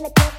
somebody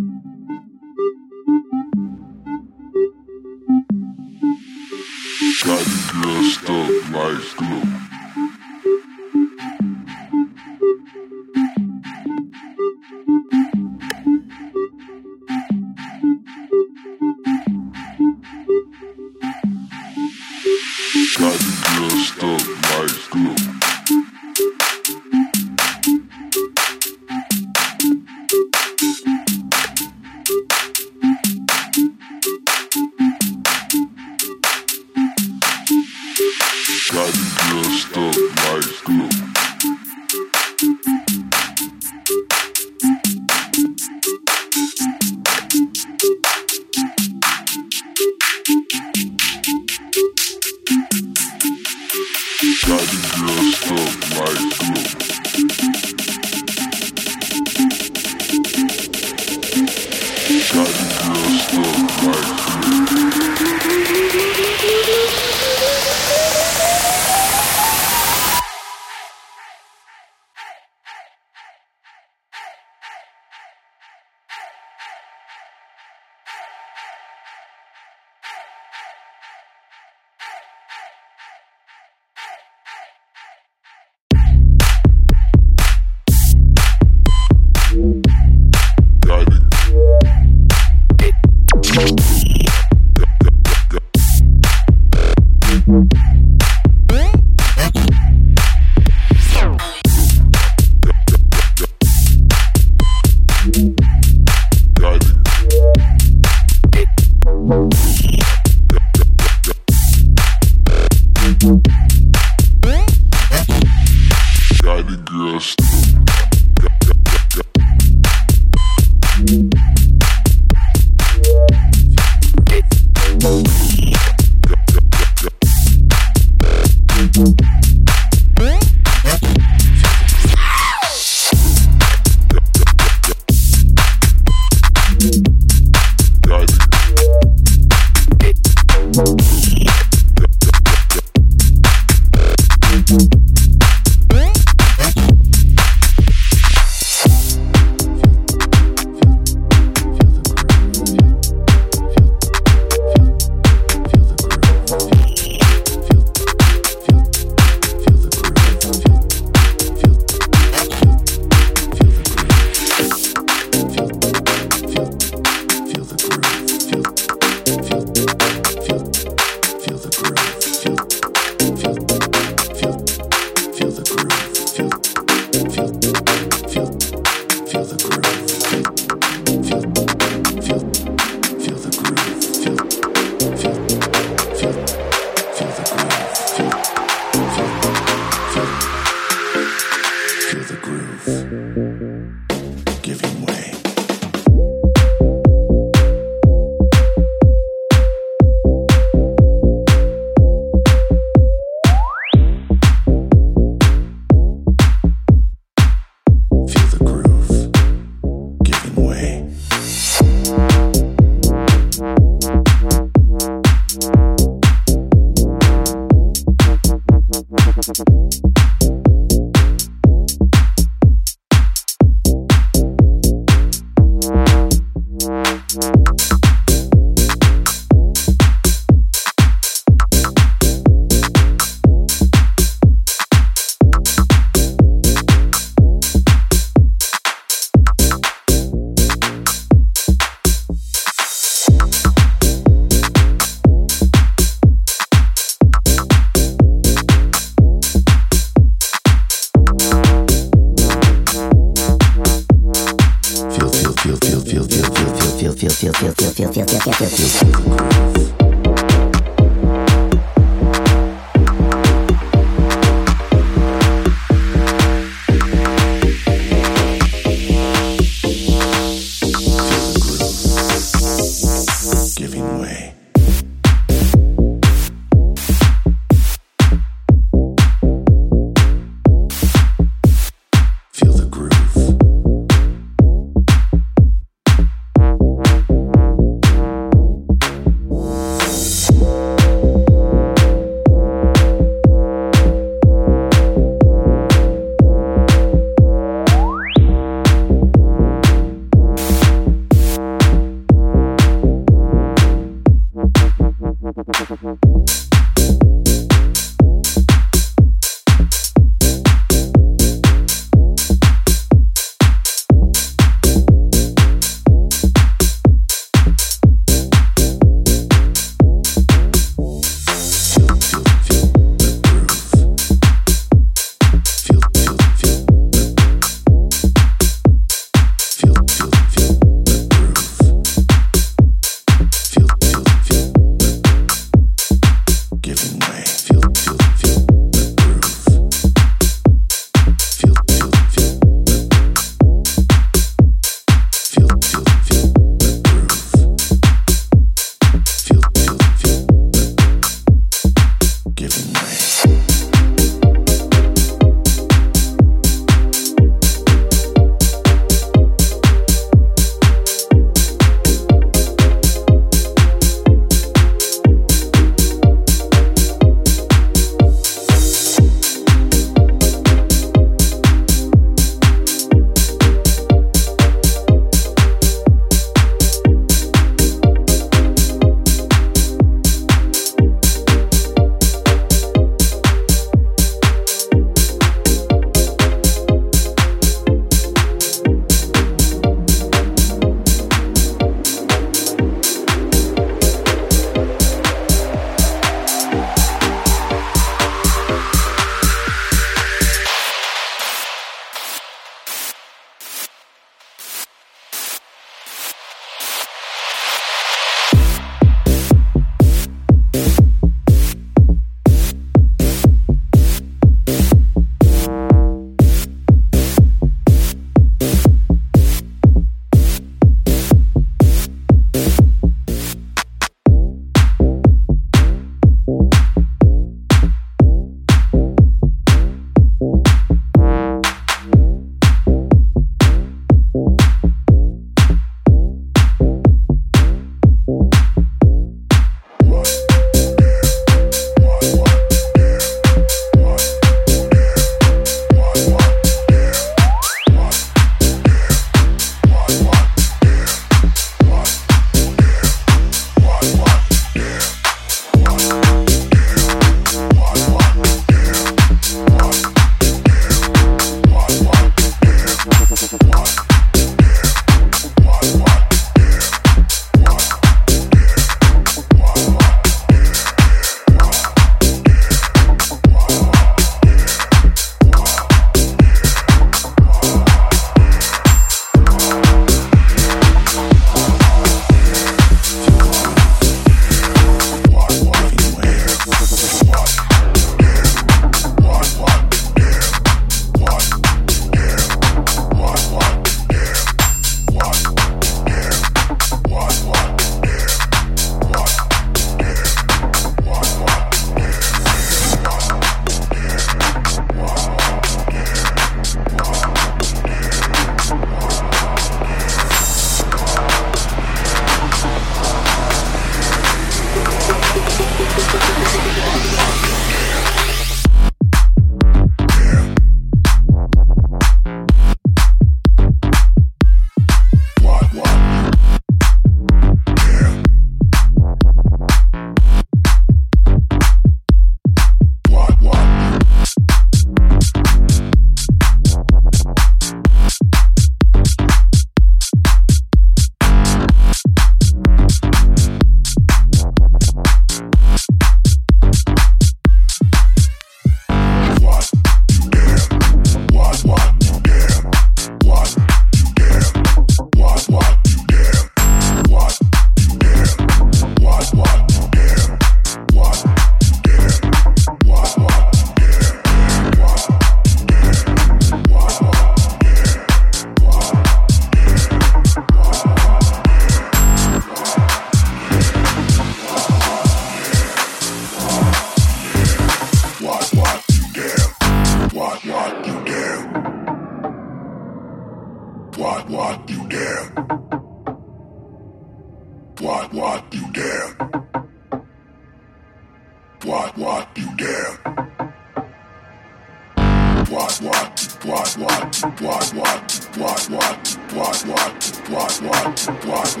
what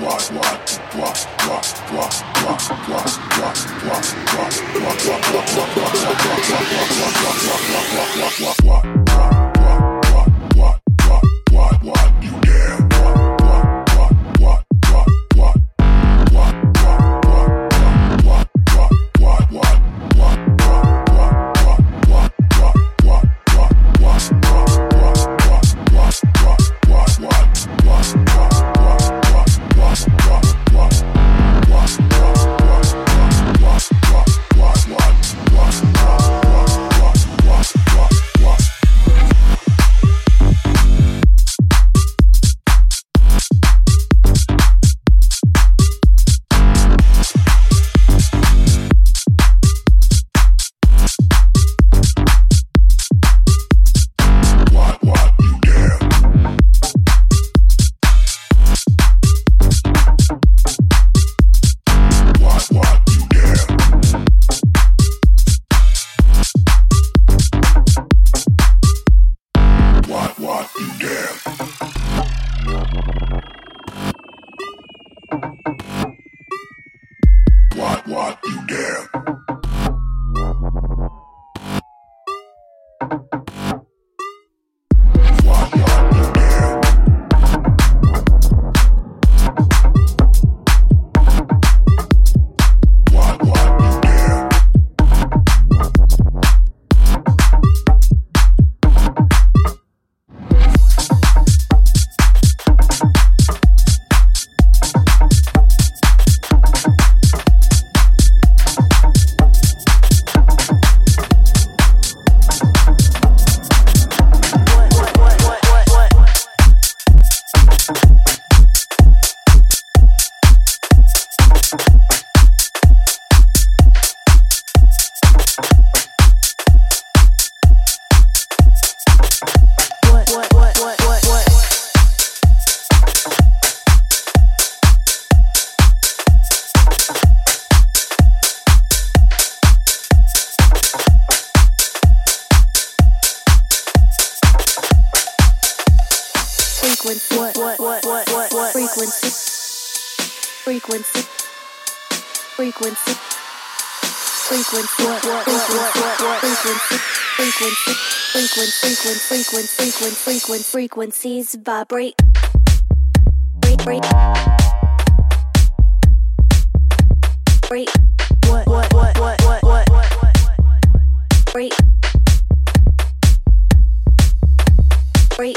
what what what frequencies vibrate. Break, break. Break. What, what, what, what, what, what, what. Break. Break.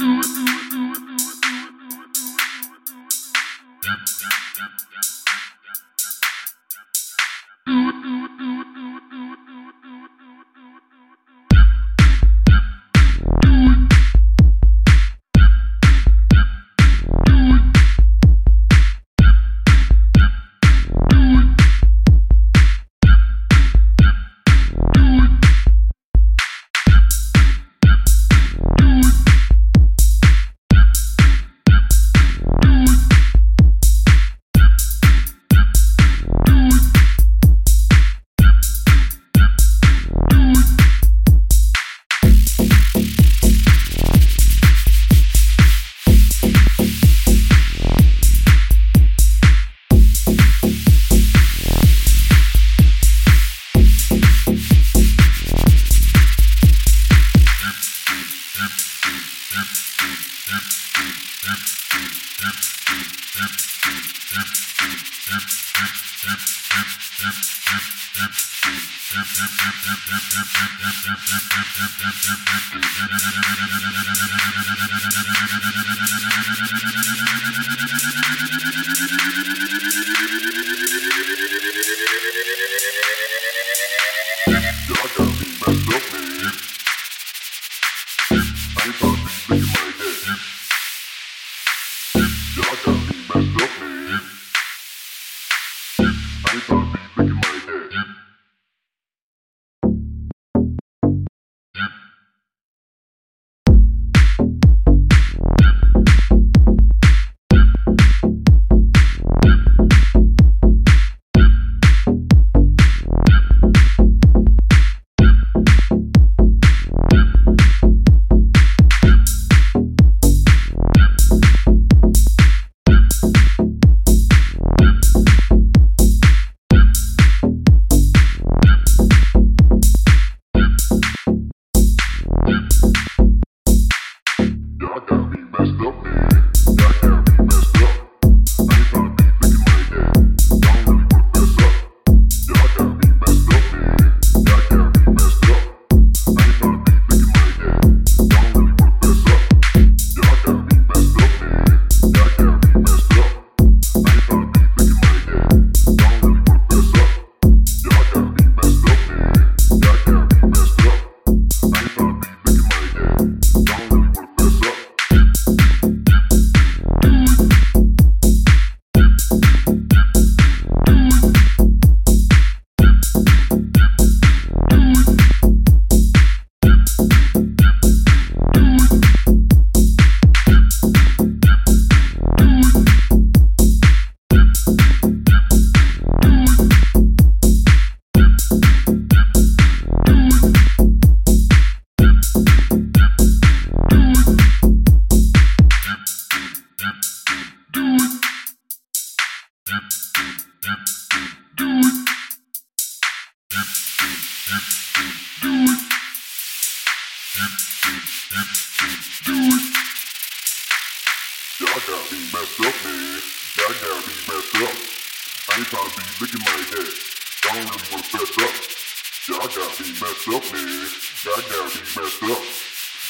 Mm-hmm.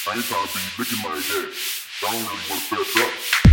Every time be licking my head, I don't really want to back up.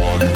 one.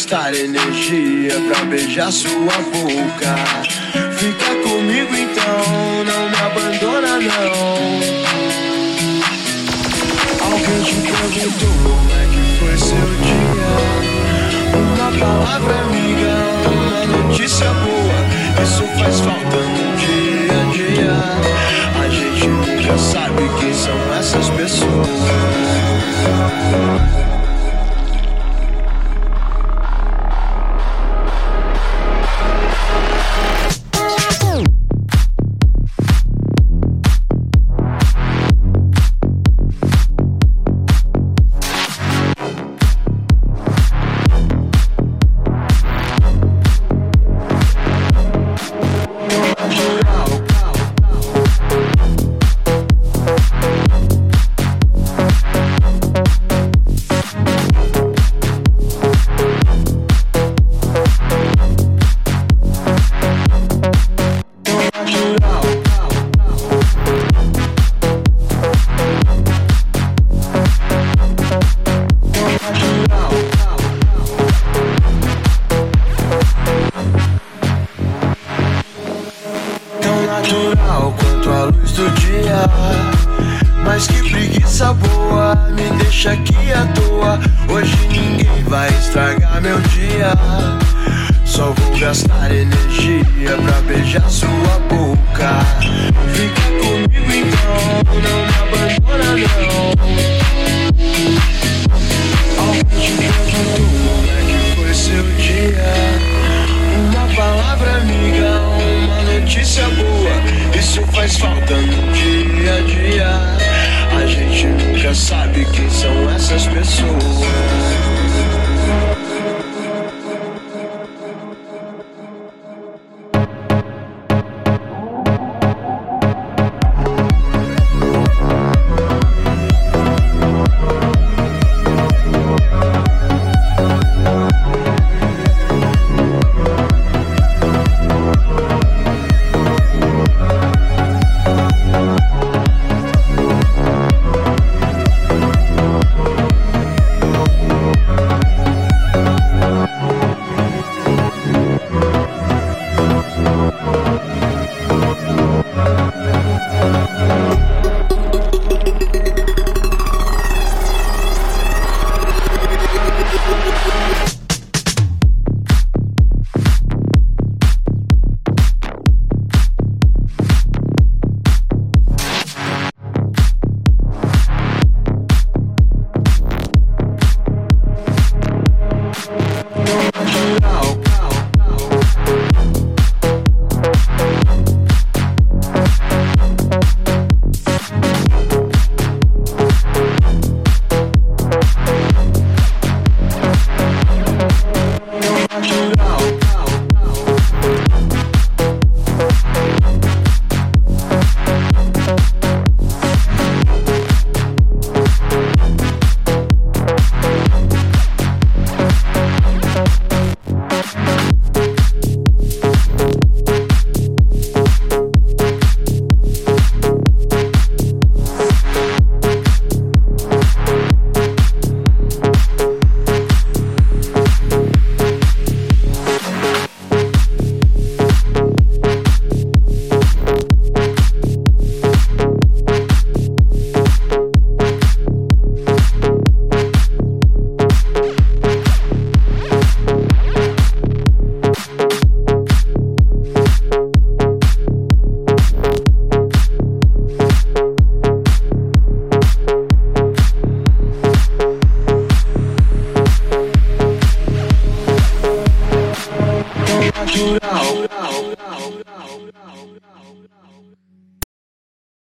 Gastar energia pra beijar sua boca.